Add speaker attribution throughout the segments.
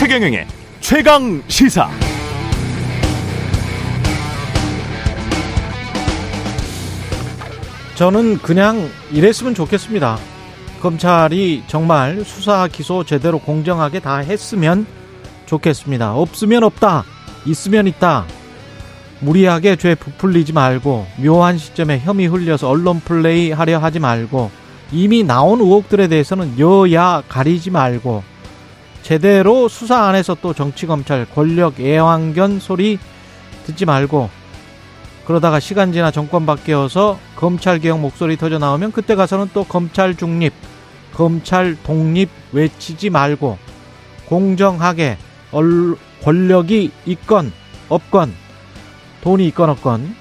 Speaker 1: 최경영의 최강 시사.
Speaker 2: 저는 그냥 이랬으면 좋겠습니다. 검찰이 정말 수사 기소 제대로 공정하게 다 했으면 좋겠습니다. 없으면 없다. 있으면 있다. 무리하게 죄 부풀리지 말고 묘한 시점에 혐의 흘려서 언론 플레이 하려 하지 말고 이미 나온 의혹들에 대해서는 여야 가리지 말고 제대로 수사 안에서 또 정치 검찰 권력 애완견 소리 듣지 말고 그러다가 시간 지나 정권 바뀌어서 검찰 개혁 목소리 터져 나오면 그때 가서는 또 검찰 중립, 검찰 독립 외치지 말고 공정하게 권력이 있건 없건 돈이 있건 없건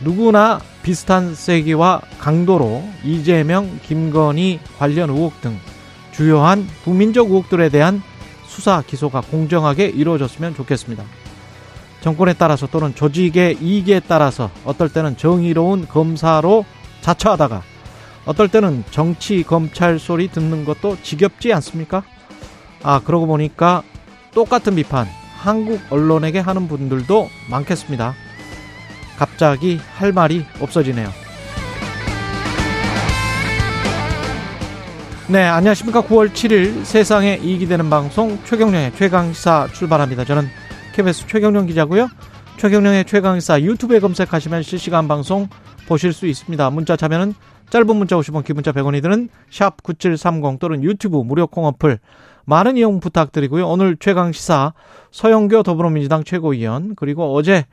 Speaker 2: 누구나 비슷한 세기와 강도로 이재명, 김건희 관련 의혹 등 주요한 국민적 의혹들에 대한 수사 기소가 공정하게 이루어졌으면 좋겠습니다. 정권에 따라서 또는 조직의 이익에 따라서 어떨 때는 정의로운 검사로 자처하다가 어떨 때는 정치 검찰 소리 듣는 것도 지겹지 않습니까? 아 그러고 보니까 똑같은 비판 한국 언론에게 하는 분들도 많겠습니다. 갑자기 할 말이 없어지네요. 네, 안녕하십니까. 9월 7일 세상에 이익이 되는 방송 최경령의 최강시사 출발합니다. 저는 KBS 최경령 기자고요. 최경령의 최강시사 유튜브에 검색하시면 실시간 방송 보실 수 있습니다. 문자 참여는 짧은 문자 50원, 기문자 100원이 드는 샵 9730 또는 유튜브 무료 콩어플 많은 이용 부탁드리고요. 오늘 최강시사 서영교 더불어민주당 최고위원 그리고 어제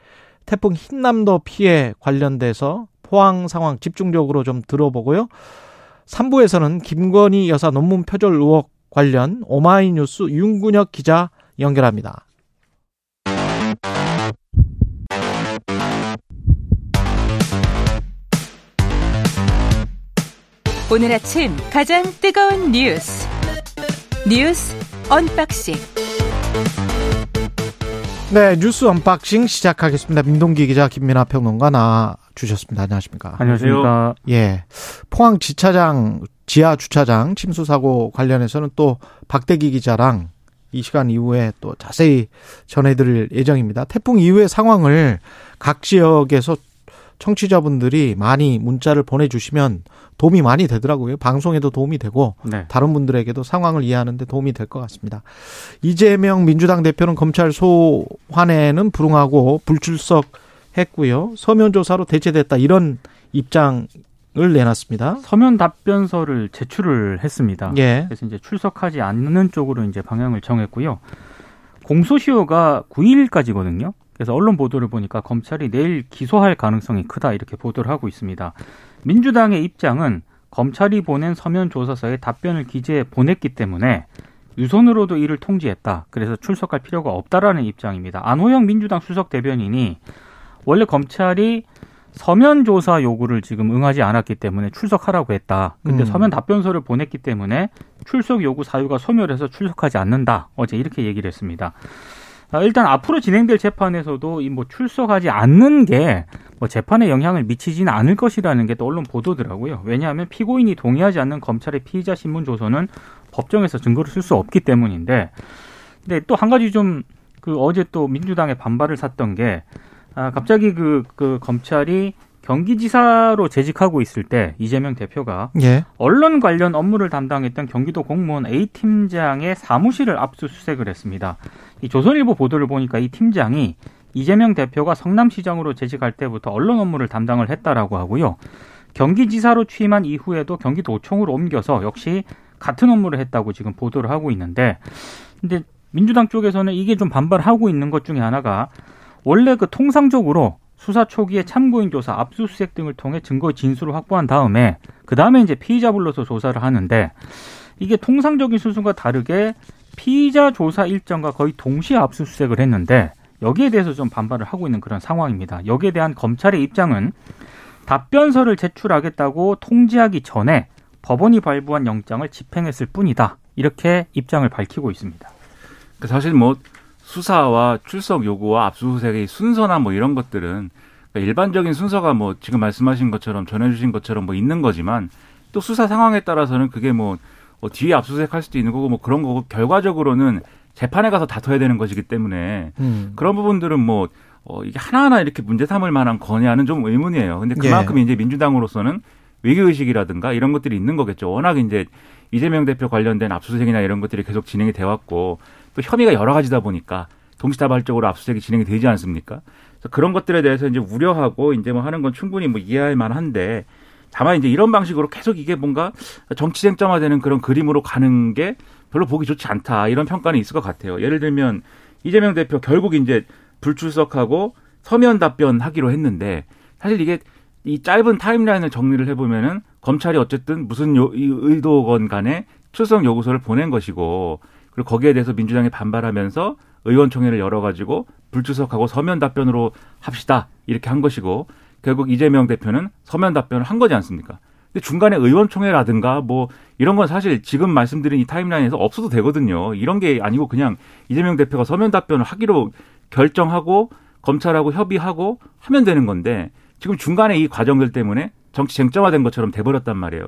Speaker 2: 태풍 흰남도 피해 관련돼서 포항 상황 집중적으로 좀 들어보고요. 3부에서는 김건희 여사 논문 표절 의혹 관련 오마이뉴스 윤근혁 기자 연결합니다.
Speaker 3: 오늘 아침 가장 뜨거운 뉴스 뉴스 언박싱
Speaker 2: 네 뉴스 언박싱 시작하겠습니다. 민동기 기자 김민아 평론가 나와 주셨습니다. 안녕하십니까?
Speaker 4: 안녕하십니까?
Speaker 2: 예. 포항 지차장 지하 주차장 침수 사고 관련해서는 또 박대기 기자랑 이 시간 이후에 또 자세히 전해드릴 예정입니다. 태풍 이후의 상황을 각 지역에서 청취자분들이 많이 문자를 보내주시면 도움이 많이 되더라고요. 방송에도 도움이 되고 네. 다른 분들에게도 상황을 이해하는데 도움이 될 것 같습니다. 이재명 민주당 대표는 검찰 소환에는 불응하고 불출석 했고요. 서면 조사로 대체됐다 이런 입장을 내놨습니다.
Speaker 4: 서면 답변서를 제출을 했습니다. 예. 그래서 이제 출석하지 않는 쪽으로 이제 방향을 정했고요. 공소시효가 9일까지거든요. 그래서 언론 보도를 보니까 검찰이 내일 기소할 가능성이 크다 이렇게 보도를 하고 있습니다. 민주당의 입장은 검찰이 보낸 서면 조사서에 답변을 기재해 보냈기 때문에 유선으로도 이를 통지했다. 그래서 출석할 필요가 없다라는 입장입니다. 안호영 민주당 수석 대변인이 원래 검찰이 서면 조사 요구를 지금 응하지 않았기 때문에 출석하라고 했다. 근데 음. 서면 답변서를 보냈기 때문에 출석 요구 사유가 소멸해서 출석하지 않는다. 어제 이렇게 얘기를 했습니다. 아, 일단 앞으로 진행될 재판에서도 이 뭐 출석하지 않는 게 뭐 재판에 영향을 미치지는 않을 것이라는 게 또 언론 보도더라고요. 왜냐하면 피고인이 동의하지 않는 검찰의 피의자 신문 조서는 법정에서 증거를 쓸 수 없기 때문인데. 근데 또 한 가지 좀 그 어제 또 민주당의 반발을 샀던 게 아, 갑자기 그, 그 검찰이 경기지사로 재직하고 있을 때 이재명 대표가 예. 언론 관련 업무를 담당했던 경기도 공무원 A 팀장의 사무실을 압수수색을 했습니다. 이 조선일보 보도를 보니까 이 팀장이 이재명 대표가 성남시장으로 재직할 때부터 언론 업무를 담당을 했다라고 하고요. 경기지사로 취임한 이후에도 경기도청으로 옮겨서 역시 같은 업무를 했다고 지금 보도를 하고 있는데 근데 민주당 쪽에서는 이게 좀 반발하고 있는 것 중에 하나가 원래 그 통상적으로 수사 초기에 참고인 조사, 압수수색 등을 통해 증거 진술을 확보한 다음에 그 다음에 이제 피의자 불러서 조사를 하는데 이게 통상적인 수순과 다르게 피의자 조사 일정과 거의 동시에 압수수색을 했는데 여기에 대해서 좀 반발을 하고 있는 그런 상황입니다. 여기에 대한 검찰의 입장은 답변서를 제출하겠다고 통지하기 전에 법원이 발부한 영장을 집행했을 뿐이다. 이렇게 입장을 밝히고 있습니다.
Speaker 5: 그 사실 뭐 수사와 출석 요구와 압수수색의 순서나 뭐 이런 것들은 그러니까 일반적인 순서가 뭐 지금 말씀하신 것처럼 전해주신 것처럼 뭐 있는 거지만 또 수사 상황에 따라서는 그게 뭐, 뭐 뒤에 압수수색 할 수도 있는 거고 뭐 그런 거고 결과적으로는 재판에 가서 다퉈야 되는 것이기 때문에 음. 그런 부분들은 뭐 어, 이게 하나하나 이렇게 문제 삼을 만한 거냐는 좀 의문이에요. 근데 그만큼 예. 이제 민주당으로서는 외교의식이라든가 이런 것들이 있는 거겠죠. 워낙 이제 이재명 대표 관련된 압수수색이나 이런 것들이 계속 진행이 돼 왔고 또 혐의가 여러 가지다 보니까 동시다발적으로 압수수색이 진행이 되지 않습니까? 그래서 그런 것들에 대해서 이제 우려하고 이제 뭐 하는 건 충분히 뭐 이해할 만한데 다만 이제 이런 방식으로 계속 이게 뭔가 정치 쟁점화되는 그런 그림으로 가는 게 별로 보기 좋지 않다 이런 평가는 있을 것 같아요. 예를 들면 이재명 대표 결국 이제 불출석하고 서면 답변하기로 했는데 사실 이게 이 짧은 타임라인을 정리를 해보면은 검찰이 어쨌든 무슨 요, 의도건 간에 출석 요구서를 보낸 것이고 그리고 거기에 대해서 민주당이 반발하면서 의원총회를 열어가지고 불출석하고 서면 답변으로 합시다 이렇게 한 것이고 결국 이재명 대표는 서면 답변을 한 거지 않습니까? 근데 중간에 의원총회라든가 뭐 이런 건 사실 지금 말씀드린 이 타임라인에서 없어도 되거든요. 이런 게 아니고 그냥 이재명 대표가 서면 답변을 하기로 결정하고 검찰하고 협의하고 하면 되는 건데 지금 중간에 이 과정들 때문에 정치 쟁점화된 것처럼 돼버렸단 말이에요.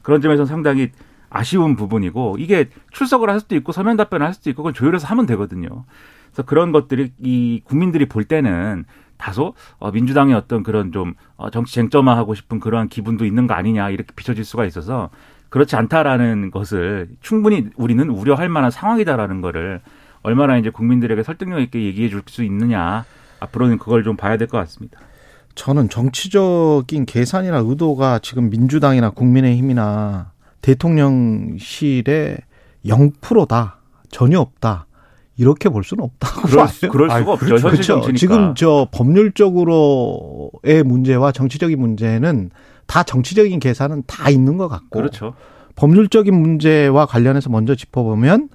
Speaker 5: 그런 점에서 상당히 아쉬운 부분이고 이게 출석을 할 수도 있고 서면 답변을 할 수도 있고 그건 조율해서 하면 되거든요. 그래서 그런 것들이 이 국민들이 볼 때는 다소 어, 민주당의 어떤 그런 좀 어, 정치 쟁점화하고 싶은 그러한 기분도 있는 거 아니냐 이렇게 비춰질 수가 있어서 그렇지 않다라는 것을 충분히 우리는 우려할 만한 상황이다라는 거를 얼마나 이제 국민들에게 설득력 있게 얘기해 줄 수 있느냐 앞으로는 그걸 좀 봐야 될 것 같습니다.
Speaker 2: 저는 정치적인 계산이나 의도가 지금 민주당이나 국민의힘이나 대통령실에 0%다. 전혀 없다. 이렇게 볼 수는 없다고
Speaker 5: 그럴, 수, 그럴 수가 없죠. 그렇죠. 현실 정치니까.
Speaker 2: 지금 저 법률적으로의 문제와 정치적인 문제는 다 정치적인 계산은 다 있는 것 같고.
Speaker 5: 그렇죠.
Speaker 2: 법률적인 문제와 관련해서 먼저 짚어보면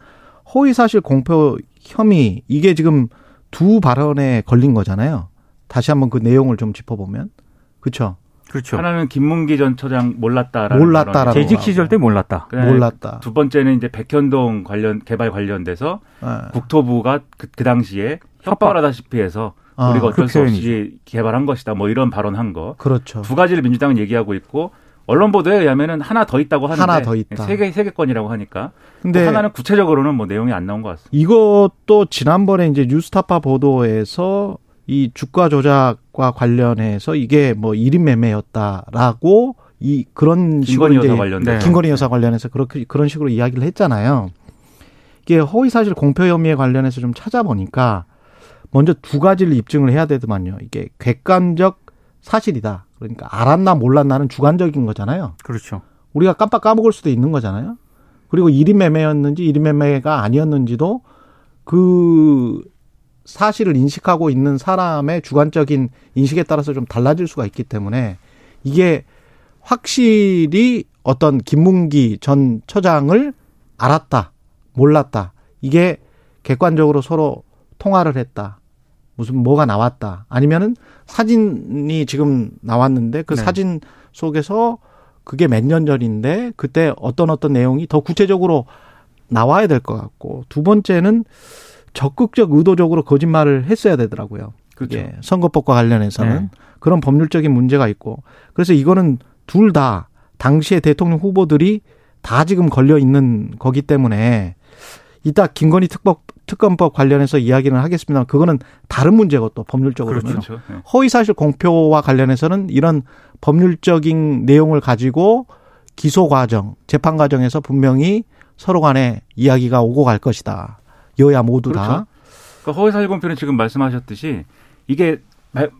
Speaker 2: 허위사실 공표 혐의 이게 지금 두 발언에 걸린 거잖아요. 다시 한번 그 내용을 좀 짚어보면 그렇죠.
Speaker 5: 그렇죠. 하나는 김문기 전 처장 몰랐다라는
Speaker 2: 몰랐다라고
Speaker 4: 재직 시절 때 몰랐다.
Speaker 2: 몰랐다.
Speaker 5: 두 번째는 이제 백현동 관련 개발 관련돼서 네. 국토부가 그, 그 당시에 협박을 하다시피 해서 아, 우리가 어쩔 수 없이 개발한 것이다. 뭐 이런 발언한 거.
Speaker 2: 그렇죠.
Speaker 5: 두 가지를 민주당은 얘기하고 있고 언론 보도에 의하면은 하나 더 있다고 하는데
Speaker 2: 하나 더 있다.
Speaker 5: 세개 세 개 건이라고 하니까. 근데 하나는 구체적으로는 뭐 내용이 안 나온 것 같습니다.
Speaker 2: 이것도 지난번에 이제 뉴스타파 보도에서 이 주가 조작과 관련해서 이게 뭐 1인 매매였다라고 이 그런
Speaker 5: 식으로 이제 관련된
Speaker 2: 김건희 여사 관련해서 그렇게 그런 식으로 이야기를 했잖아요. 이게 허위 사실 공표 혐의에 관련해서 좀 찾아보니까 먼저 두 가지를 입증을 해야 되더만요. 이게 객관적 사실이다. 그러니까 알았나 몰랐나는 주관적인 거잖아요.
Speaker 4: 그렇죠.
Speaker 2: 우리가 깜빡 까먹을 수도 있는 거잖아요. 그리고 1인 매매였는지 1인 매매가 아니었는지도 그 사실을 인식하고 있는 사람의 주관적인 인식에 따라서 좀 달라질 수가 있기 때문에 이게 확실히 어떤 김문기 전 처장을 알았다, 몰랐다. 이게 객관적으로 서로 통화를 했다. 무슨 뭐가 나왔다. 아니면은 사진이 지금 나왔는데 그 네. 사진 속에서 그게 몇 년 전인데 그때 어떤 어떤 내용이 더 구체적으로 나와야 될 것 같고 두 번째는 적극적 의도적으로 거짓말을 했어야 되더라고요.
Speaker 5: 그렇죠. 예,
Speaker 2: 선거법과 관련해서는 네. 그런 법률적인 문제가 있고 그래서 이거는 둘 다 당시의 대통령 후보들이 다 지금 걸려 있는 거기 때문에 이따 김건희 특법 특검법 관련해서 이야기는 하겠습니다만 그거는 다른 문제고 또 법률적으로는
Speaker 5: 그렇죠. 네.
Speaker 2: 허위 사실 공표와 관련해서는 이런 법률적인 내용을 가지고 기소 과정, 재판 과정에서 분명히 서로 간에 이야기가 오고 갈 것이다. 여야 모두 그렇죠. 다.
Speaker 5: 그러니까 허위 사실 공표는 지금 말씀하셨듯이 이게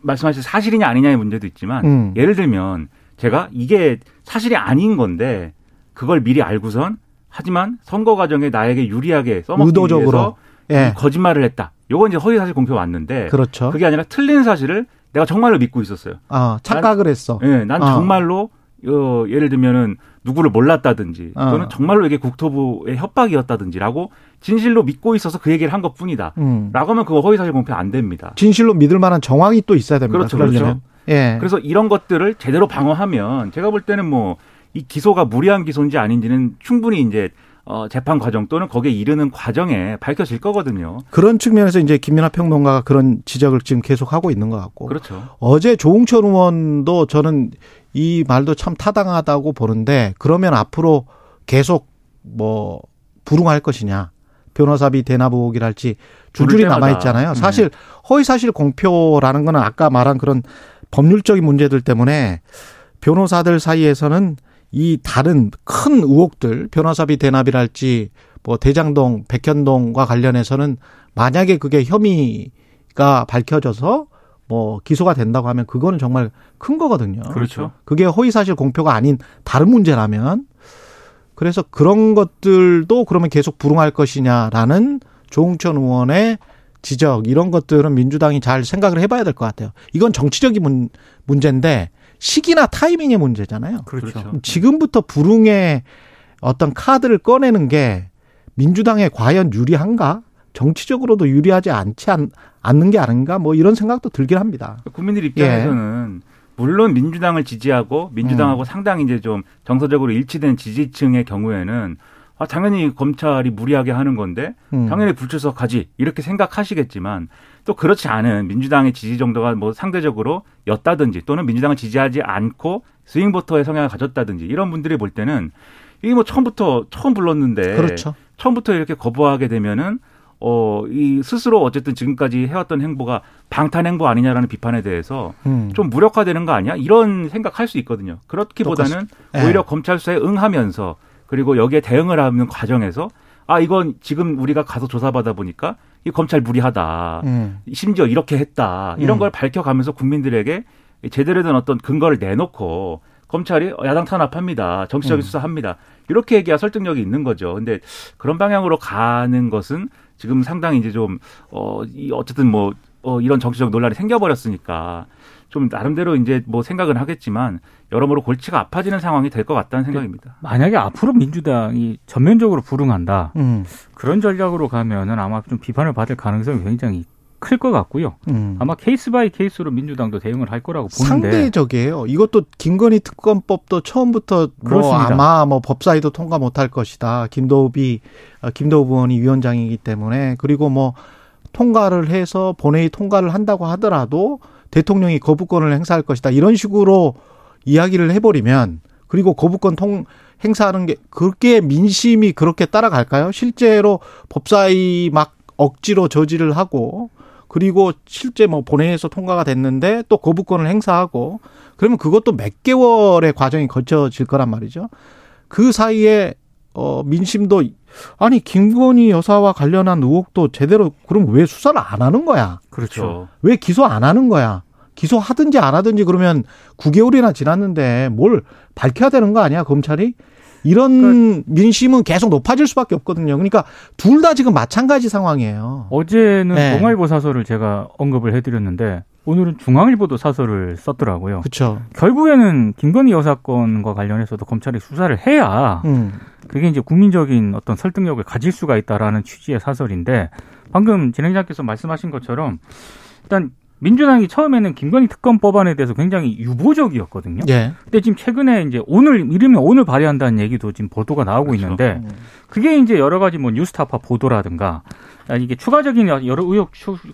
Speaker 5: 말씀하신 사실이냐 아니냐의 문제도 있지만 음. 예를 들면 제가 이게 사실이 아닌 건데 그걸 미리 알고선 하지만 선거 과정에 나에게 유리하게 써먹기 의도적으로. 위해서 예. 거짓말을 했다. 요건 이제 허위 사실 공표 맞는데
Speaker 2: 그렇죠.
Speaker 5: 그게 아니라 틀린 사실을 내가 정말로 믿고 있었어요.
Speaker 2: 아, 착각을 난, 했어.
Speaker 5: 예, 난 아. 정말로 어, 예를 들면은 누구를 몰랐다든지 어. 또는 정말로 이게 국토부의 협박이었다든지라고 진실로 믿고 있어서 그 얘기를 한 것뿐이다. 음. 라고 하면 그거 허위사실 공표 안 됩니다.
Speaker 2: 진실로 믿을 만한 정황이 또 있어야 됩니다.
Speaker 5: 그렇죠. 그렇죠. 예. 그래서 이런 것들을 제대로 방어하면 제가 볼 때는 뭐 이 기소가 무리한 기소인지 아닌지는 충분히 이제 어, 재판 과정 또는 거기에 이르는 과정에 밝혀질 거거든요.
Speaker 2: 그런 측면에서 이제 김민하 평론가가 그런 지적을 지금 계속 하고 있는 것 같고.
Speaker 5: 그렇죠.
Speaker 2: 어제 조홍천 의원도 저는 이 말도 참 타당하다고 보는데 그러면 앞으로 계속 뭐 불응할 것이냐. 변호사비 대납 의혹이랄지 줄줄이 남아 있잖아요. 음. 사실 허위 사실 공표라는 거는 아까 말한 그런 법률적인 문제들 때문에 변호사들 사이에서는 이 다른 큰 의혹들 변호사비 대납이랄지 뭐 대장동 백현동과 관련해서는 만약에 그게 혐의가 밝혀져서 뭐 기소가 된다고 하면 그거는 정말 큰 거거든요.
Speaker 5: 그렇죠.
Speaker 2: 그게 허위 사실 공표가 아닌 다른 문제라면 그래서 그런 것들도 그러면 계속 불응할 것이냐라는 조홍천 의원의 지적 이런 것들은 민주당이 잘 생각을 해봐야 될 것 같아요. 이건 정치적인 문, 문제인데 시기나 타이밍의 문제잖아요.
Speaker 5: 그렇죠.
Speaker 2: 지금부터 불응의 어떤 카드를 꺼내는 게 민주당에 과연 유리한가? 정치적으로도 유리하지 않지 않, 않는 게 아닌가? 뭐 이런 생각도 들긴 합니다.
Speaker 5: 국민들 입장에서는 예. 물론 민주당을 지지하고 민주당하고 음. 상당히 이제 좀 정서적으로 일치된 지지층의 경우에는 아, 당연히 검찰이 무리하게 하는 건데 음. 당연히 불출석 가지 이렇게 생각하시겠지만 또 그렇지 않은 민주당의 지지 정도가 뭐 상대적으로 였다든지 또는 민주당을 지지하지 않고 스윙보터의 성향을 가졌다든지 이런 분들이 볼 때는 이게 뭐 처음부터 처음 불렀는데
Speaker 2: 그렇죠.
Speaker 5: 처음부터 이렇게 거부하게 되면은 어, 이 스스로 어쨌든 지금까지 해왔던 행보가 방탄 행보 아니냐라는 비판에 대해서 음. 좀 무력화되는 거 아니야? 이런 생각할 수 있거든요. 그렇기보다는 오히려 네. 검찰 수사에 응하면서 그리고 여기에 대응을 하는 과정에서 아 이건 지금 우리가 가서 조사받아 보니까 이 검찰 무리하다. 음. 심지어 이렇게 했다. 이런 음. 걸 밝혀가면서 국민들에게 제대로 된 어떤 근거를 내놓고 검찰이 야당 탄압합니다. 정치적인 음. 수사합니다. 이렇게 얘기야 설득력이 있는 거죠. 근데 그런 방향으로 가는 것은 지금 상당히 이제 좀, 어, 이 어쨌든 뭐, 어, 이런 정치적 논란이 생겨버렸으니까 좀 나름대로 이제 뭐 생각은 하겠지만 여러모로 골치가 아파지는 상황이 될 것 같다는 생각입니다.
Speaker 4: 만약에 앞으로 민주당이 전면적으로 불응한다 음. 그런 전략으로 가면은 아마 좀 비판을 받을 가능성이 굉장히 클 것 같고요. 음. 아마 case by case로 민주당도 대응을 할 거라고 보는데
Speaker 2: 상대적이에요. 이것도 김건희 특검법도 처음부터 뭐 아마 뭐 법사위도 통과 못할 것이다. 김도읍이 어, 김도읍 의원이 위원장이기 때문에 그리고 뭐 통과를 해서 본회의 통과를 한다고 하더라도 대통령이 거부권을 행사할 것이다. 이런 식으로 이야기를 해버리면 그리고 거부권 통 행사하는 게 그렇게 민심이 그렇게 따라갈까요? 실제로 법사위 막 억지로 저지를 하고 그리고 실제 뭐 본회의에서 통과가 됐는데 또 거부권을 행사하고 그러면 그것도 몇 개월의 과정이 거쳐질 거란 말이죠. 그 사이에 어 민심도 아니 김건희 여사와 관련한 의혹도 제대로 그럼 왜 수사를 안 하는 거야?
Speaker 5: 그렇죠.
Speaker 2: 왜 기소 안 하는 거야? 기소하든지 안 하든지 그러면 9개월이나 지났는데 뭘 밝혀야 되는 거 아니야 검찰이? 이런 그러니까 민심은 계속 높아질 수밖에 없거든요. 그러니까 둘 다 지금 마찬가지 상황이에요.
Speaker 4: 어제는 네. 동아일보 사설을 제가 언급을 해드렸는데 오늘은 중앙일보도 사설을 썼더라고요.
Speaker 2: 그렇죠.
Speaker 4: 결국에는 김건희 여사 건과 관련해서도 검찰이 수사를 해야 음. 그게 이제 국민적인 어떤 설득력을 가질 수가 있다라는 취지의 사설인데 방금 진행자께서 말씀하신 것처럼 일단 민주당이 처음에는 김건희 특검 법안에 대해서 굉장히 유보적이었거든요. 예. 근데 지금 최근에 이제 오늘 이르면 오늘 발의한다는 얘기도 지금 보도가 나오고 그렇죠. 있는데 음. 그게 이제 여러 가지 뭐 뉴스타파 보도라든가 이게 추가적인 여러 의혹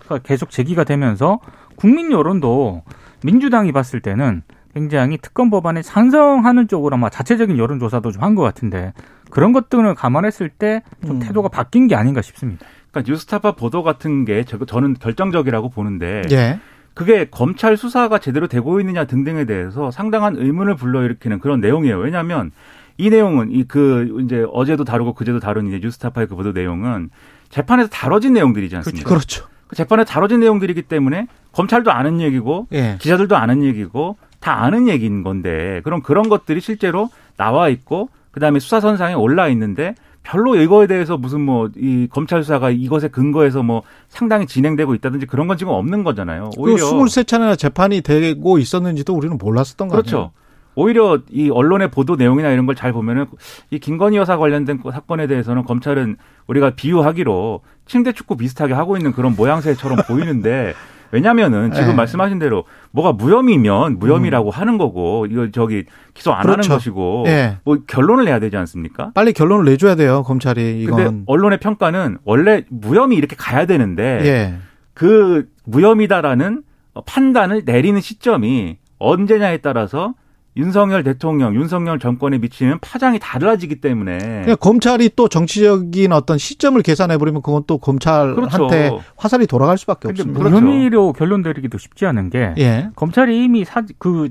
Speaker 4: 가 계속 제기가 되면서 국민 여론도 민주당이 봤을 때는 굉장히 특검 법안에 찬성하는 쪽으로 아마 자체적인 여론조사도 좀 한 것 같은데 그런 것들을 감안했을 때좀 음. 태도가 바뀐 게 아닌가 싶습니다.
Speaker 5: 그러니까 뉴스타파 보도 같은 게 저는 결정적이라고 보는데 예. 그게 검찰 수사가 제대로 되고 있느냐 등등에 대해서 상당한 의문을 불러일으키는 그런 내용이에요. 왜냐하면 이 내용은 이 그 이제 어제도 다루고 그제도 다룬 이제 뉴스타파의 그 보도 내용은 재판에서 다뤄진 내용들이지 않습니까?
Speaker 2: 그렇죠.
Speaker 5: 그 재판에 다뤄진 내용들이기 때문에 검찰도 아는 얘기고 예. 기자들도 아는 얘기고 다 아는 얘기인 건데 그럼 그런 것들이 실제로 나와 있고 그다음에 수사선상에 올라 있는데 별로 이거에 대해서 무슨 뭐 이 검찰 수사가 이것에 근거해서 뭐 상당히 진행되고 있다든지 그런 건 지금 없는 거잖아요.
Speaker 2: 오히려 23차례나 재판이 되고 있었는지도 우리는 몰랐었던 거죠.
Speaker 5: 그렇죠. 오히려 이 언론의 보도 내용이나 이런 걸 잘 보면은 이 김건희 여사 관련된 사건에 대해서는 검찰은 우리가 비유하기로 침대 축구 비슷하게 하고 있는 그런 모양새처럼 보이는데 왜냐면은 지금 네. 말씀하신 대로 뭐가 무혐의면 무혐의라고 음. 하는 거고 이거 저기 기소 안 그렇죠. 하는 것이고 네. 뭐 결론을 내야 되지 않습니까?
Speaker 2: 빨리 결론을 내줘야 돼요 검찰이. 이건. 근데
Speaker 5: 언론의 평가는 원래 무혐의 이렇게 가야 되는데 네. 그 무혐의다라는 판단을 내리는 시점이 언제냐에 따라서 윤석열 대통령, 윤석열 정권에 미치는 파장이 달라지기 때문에
Speaker 2: 그러니까 검찰이 또 정치적인 어떤 시점을 계산해 버리면 그건 또 검찰한테 그렇죠. 화살이 돌아갈 수밖에 없습니다.
Speaker 4: 그렇죠. 무혐의로 결론 내리기도 쉽지 않은 게 예. 검찰이 이미 사, 그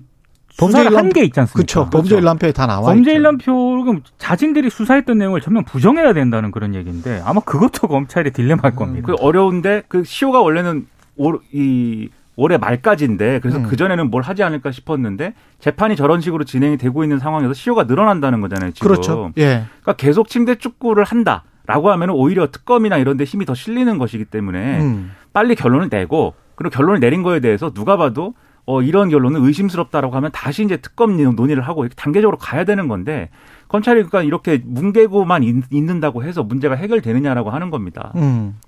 Speaker 4: 범죄 한게 있지 않습니까?
Speaker 2: 그렇죠. 범죄 일람표에 다 나와
Speaker 4: 범죄 일람표 그럼 자신들이 수사했던 내용을 전면 부정해야 된다는 그런 얘기인데 아마 그것도 검찰의 딜레마일 겁니다.
Speaker 5: 그 어려운데 그 시효가 원래는 이 올해 말까지인데 그래서 음. 그 전에는 뭘 하지 않을까 싶었는데 재판이 저런 식으로 진행이 되고 있는 상황에서 시효가 늘어난다는 거잖아요. 지금.
Speaker 2: 그렇죠. 예.
Speaker 5: 그러니까 계속 침대 축구를 한다. 라고 하면 오히려 특검이나 이런 데 힘이 더 실리는 것이기 때문에 음. 빨리 결론을 내고 그리고 결론을 내린 거에 대해서 누가 봐도 어, 이런 결론은 의심스럽다라고 하면 다시 이제 특검 논의를 하고 이렇게 단계적으로 가야 되는 건데 검찰이 그러니까 이렇게 뭉개고만 있는다고 해서 문제가 해결되느냐라고 하는 겁니다. 음.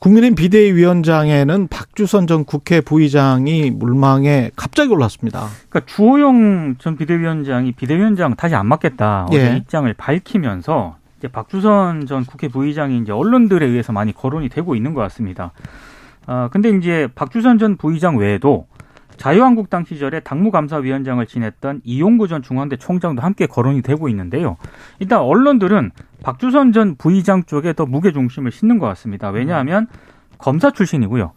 Speaker 2: 국민의힘 비대위원장에는 박주선 전 국회 부의장이 물망에 갑자기 올랐습니다.
Speaker 4: 그러니까 주호영 전 비대위원장이 비대위원장 다시 안 맡겠다 어제 예. 입장을 밝히면서 이제 박주선 전 국회 부의장이 이제 언론들에 의해서 많이 거론이 되고 있는 것 같습니다. 아 근데 이제 박주선 전 부의장 외에도 자유한국당 시절에 당무감사위원장을 지냈던 이용구 전 중앙대 총장도 함께 거론이 되고 있는데요. 일단 언론들은 박주선 전 부의장 쪽에 더 무게 중심을 싣는 것 같습니다. 왜냐하면 검사 출신이고요.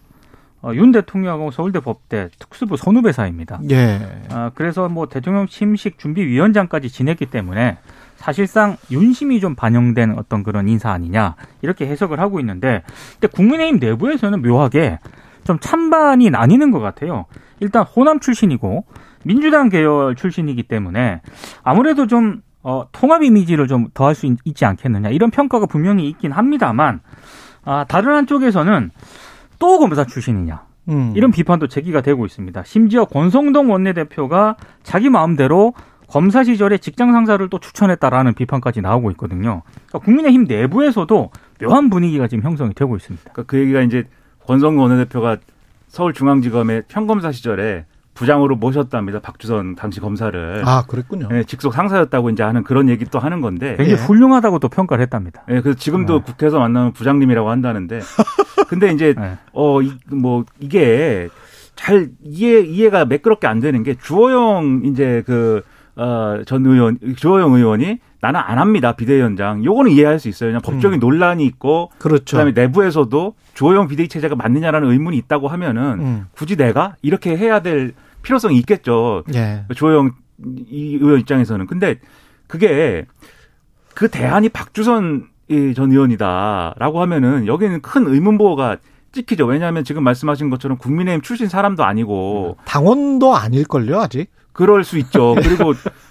Speaker 4: 어, 윤 대통령하고 서울대 법대 특수부 선후배 사입니다. 예. 어, 그래서 뭐 대통령 침식 준비위원장까지 지냈기 때문에 사실상 윤심이 좀 반영된 어떤 그런 인사 아니냐 이렇게 해석을 하고 있는데, 근데 국민의힘 내부에서는 묘하게 좀 찬반이 나뉘는 것 같아요. 일단 호남 출신이고 민주당 계열 출신이기 때문에 아무래도 좀 어, 통합 이미지를 좀 더할 수 있, 지 않겠느냐 이런 평가가 분명히 있긴 합니다만 아, 다른 한쪽에서는 또 검사 출신이냐 음. 이런 비판도 제기가 되고 있습니다. 심지어 권성동 원내대표가 자기 마음대로 검사 시절에 직장 상사를 또 추천했다라는 비판까지 나오고 있거든요. 그러니까 국민의힘 내부에서도 묘한 분위기가 지금 형성이 되고 있습니다.
Speaker 5: 그러니까 그 얘기가 이제 권성동 원내대표가 서울중앙지검의 평검사 시절에 부장으로 모셨답니다. 박주선 당시 검사를.
Speaker 2: 아, 그랬군요.
Speaker 5: 네, 직속 상사였다고 이제 하는 그런 얘기 또 하는 건데.
Speaker 4: 굉장히 예. 훌륭하다고 또 평가를 했답니다.
Speaker 5: 네, 그래서 지금도 네. 국회에서 만나면 부장님이라고 한다는데. 근데 이제, 네. 어, 이, 뭐, 이게 잘 이해, 이해가 매끄럽게 안 되는 게 주호영 이제 그, 어, 전 의원, 주호영 의원이 나는 안 합니다. 비대위원장. 요거는 이해할 수 있어요. 그냥 법적인 음. 논란이 있고 그렇죠. 그다음에 내부에서도 주호영 비대위 체제가 맞느냐라는 의문이 있다고 하면은 음. 굳이 내가 이렇게 해야 될 필요성이 있겠죠. 예. 주호영 이 의원 입장에서는. 근데 그게 그 대안이 박주선 전 의원이다라고 하면은 여기는 큰 의문보호가 찍히죠. 왜냐하면 지금 말씀하신 것처럼 국민의힘 출신 사람도 아니고
Speaker 2: 당원도 아닐걸요 아직.
Speaker 5: 그럴 수 있죠. 그리고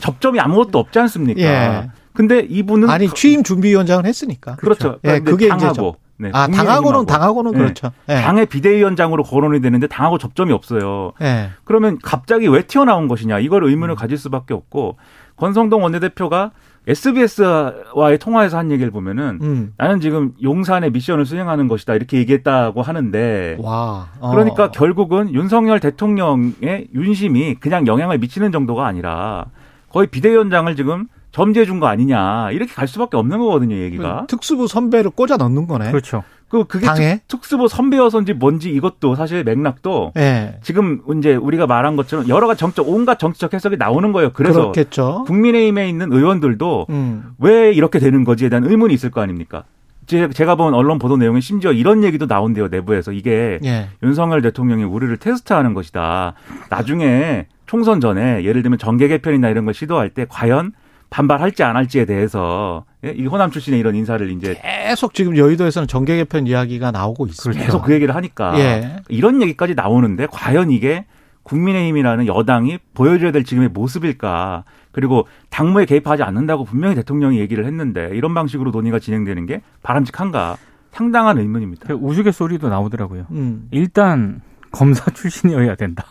Speaker 5: 접점이 아무것도 없지 않습니까? 예. 근데 이분은
Speaker 2: 아니 취임 준비위원장을 했으니까
Speaker 5: 그렇죠. 예, 그게 당하고
Speaker 2: 네, 아 당하고는 당하고는 네. 그렇죠.
Speaker 5: 예. 당의 비대위원장으로 거론이 되는데 당하고 접점이 없어요. 예. 그러면 갑자기 왜 튀어나온 것이냐 이걸 의문을 음. 가질 수밖에 없고 권성동 원내대표가 SBS와의 통화에서 한 얘기를 보면은 음. 나는 지금 용산의 미션을 수행하는 것이다 이렇게 얘기했다고 하는데 와. 어. 그러니까 결국은 윤석열 대통령의 윤심이 그냥 영향을 미치는 정도가 아니라 거의 비대위원장을 지금 점지해 준 거 아니냐 이렇게 갈 수밖에 없는 거거든요 얘기가
Speaker 2: 그 특수부 선배를 꽂아 넣는 거네.
Speaker 4: 그렇죠.
Speaker 5: 그 그게 당해? 특, 수부 선배여서인지 뭔지 이것도 사실 맥락도 네. 지금 이제 우리가 말한 것처럼 여러 가지 정적 온갖 정치적 해석이 나오는 거예요. 그래서 그렇겠죠. 국민의힘에 있는 의원들도 음. 왜 이렇게 되는 거지에 대한 의문이 있을 거 아닙니까? 제가 본 언론 보도 내용에 심지어 이런 얘기도 나온대요 내부에서 이게 예. 윤석열 대통령이 우리를 테스트하는 것이다. 나중에 총선 전에 예를 들면 정계 개편이나 이런 걸 시도할 때 과연 반발할지 안 할지에 대해서 예? 이 호남 출신의 이런 인사를 이제
Speaker 2: 계속 지금 여의도에서는 정계 개편 이야기가 나오고 있습니다.
Speaker 5: 계속 그 얘기를 하니까 예. 이런 얘기까지 나오는데 과연 이게 국민의힘이라는 여당이 보여줘야 될 지금의 모습일까? 그리고 당무에 개입하지 않는다고 분명히 대통령이 얘기를 했는데 이런 방식으로 논의가 진행되는 게 바람직한가? 상당한 의문입니다.
Speaker 4: 그 우스갯소리도 나오더라고요. 음. 일단 검사 출신이어야 된다.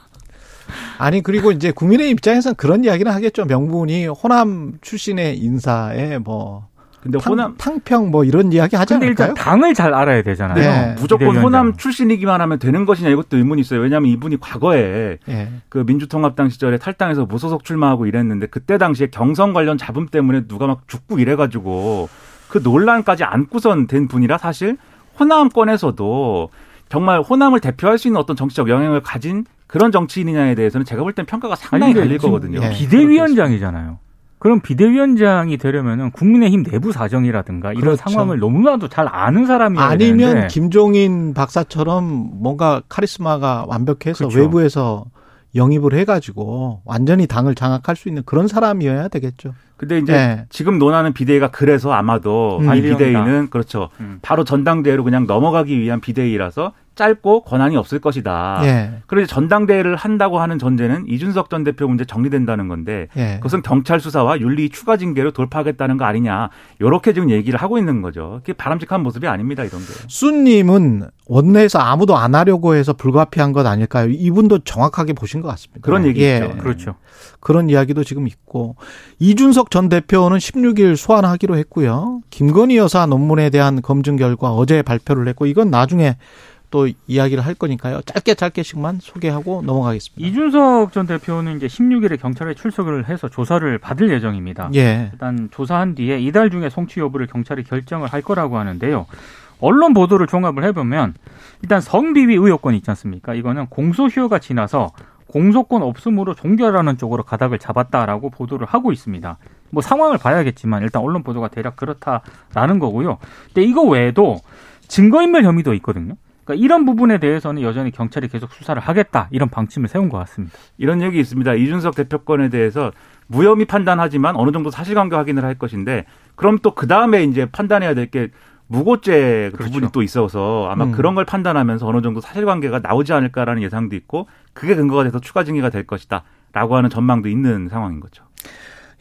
Speaker 2: 아니 그리고 이제 국민의 입장에서는 그런 이야기는 하겠죠. 명분이 호남 출신의 인사에 뭐 근데 탕, 호남 탕평 뭐 이런 이야기 하지 근데 않을까요?
Speaker 4: 일단 당을 잘 알아야 되잖아요. 네.
Speaker 5: 무조건 호남 출신이기만 하면 되는 것이냐 이것도 의문이 있어요. 왜냐하면 이분이 과거에 네. 그 민주통합당 시절에 탈당해서 무소속 출마하고 이랬는데 그때 당시에 경선 관련 잡음 때문에 누가 막 죽고 이래가지고 그 논란까지 안고선 된 분이라 사실 호남권에서도 정말 호남을 대표할 수 있는 어떤 정치적 영향을 가진 그런 정치인이냐에 대해서는 제가 볼 땐 평가가 상당히 갈릴 거거든요. 예.
Speaker 4: 비대위원장이잖아요. 그럼 비대위원장이 되려면은 국민의힘 내부 사정이라든가 이런 그렇죠. 상황을 너무나도 잘 아는 사람이어야
Speaker 2: 아니면
Speaker 4: 되는데.
Speaker 2: 김종인 박사처럼 뭔가 카리스마가 완벽해서 그렇죠. 외부에서 영입을 해가지고 완전히 당을 장악할 수 있는 그런 사람이어야 되겠죠.
Speaker 5: 근데 이제 네. 지금 논하는 비대위가 그래서 아마도 음. 이 비대위는 그렇죠. 음. 바로 전당대회로 그냥 넘어가기 위한 비대위라서 짧고 권한이 없을 것이다. 예. 그래서 전당대회를 한다고 하는 전제는 이준석 전 대표 문제 정리된다는 건데 예. 그것은 경찰 수사와 윤리 추가 징계로 돌파하겠다는 거 아니냐. 이렇게 지금 얘기를 하고 있는 거죠. 그게 바람직한 모습이 아닙니다. 이런 게.
Speaker 2: 수님은 원내에서 아무도 안 하려고 해서 불가피한 것 아닐까요? 이분도 정확하게 보신 것 같습니다.
Speaker 5: 그런 얘기
Speaker 2: 예.
Speaker 5: 있죠.
Speaker 4: 그렇죠.
Speaker 2: 그런 이야기도 지금 있고 이준석 전 대표는 16일 소환하기로 했고요. 김건희 여사 논문에 대한 검증 결과 어제 발표를 했고 이건 나중에 또 이야기를 할 거니까요. 짧게 짧게씩만 소개하고 넘어가겠습니다.
Speaker 4: 이준석 전 대표는 이제 16일에 경찰에 출석을 해서 조사를 받을 예정입니다. 예. 일단 조사한 뒤에 이달 중에 송치 여부를 경찰이 결정을 할 거라고 하는데요. 언론 보도를 종합을 해보면 일단 성비위 의혹권이 있지 않습니까? 이거는 공소시효가 지나서 공소권 없음으로 종결하는 쪽으로 가닥을 잡았다라고 보도를 하고 있습니다. 뭐 상황을 봐야겠지만 일단 언론 보도가 대략 그렇다라는 거고요. 근데 이거 외에도 증거인멸 혐의도 있거든요. 그러니까 이런 부분에 대해서는 여전히 경찰이 계속 수사를 하겠다 이런 방침을 세운 것 같습니다.
Speaker 5: 이런 얘기 있습니다. 이준석 대표권에 대해서 무혐의 판단하지만 어느 정도 사실관계 확인을 할 것인데 그럼 또 그 다음에 이제 판단해야 될 게 무고죄 그렇죠. 부분이 또 있어서 아마 음. 그런 걸 판단하면서 어느 정도 사실관계가 나오지 않을까라는 예상도 있고 그게 근거가 돼서 추가 징계가 될 것이다라고 하는 전망도 있는 상황인 거죠.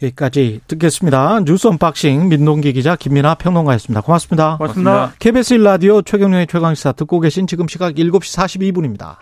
Speaker 2: 여기까지 듣겠습니다. 뉴스 언박싱 민동기 기자 김민아 평론가였습니다. 고맙습니다.
Speaker 4: 고맙습니다.
Speaker 2: KBS 1라디오 최경영의 최강시사 듣고 계신 지금 시각 7시 42분입니다.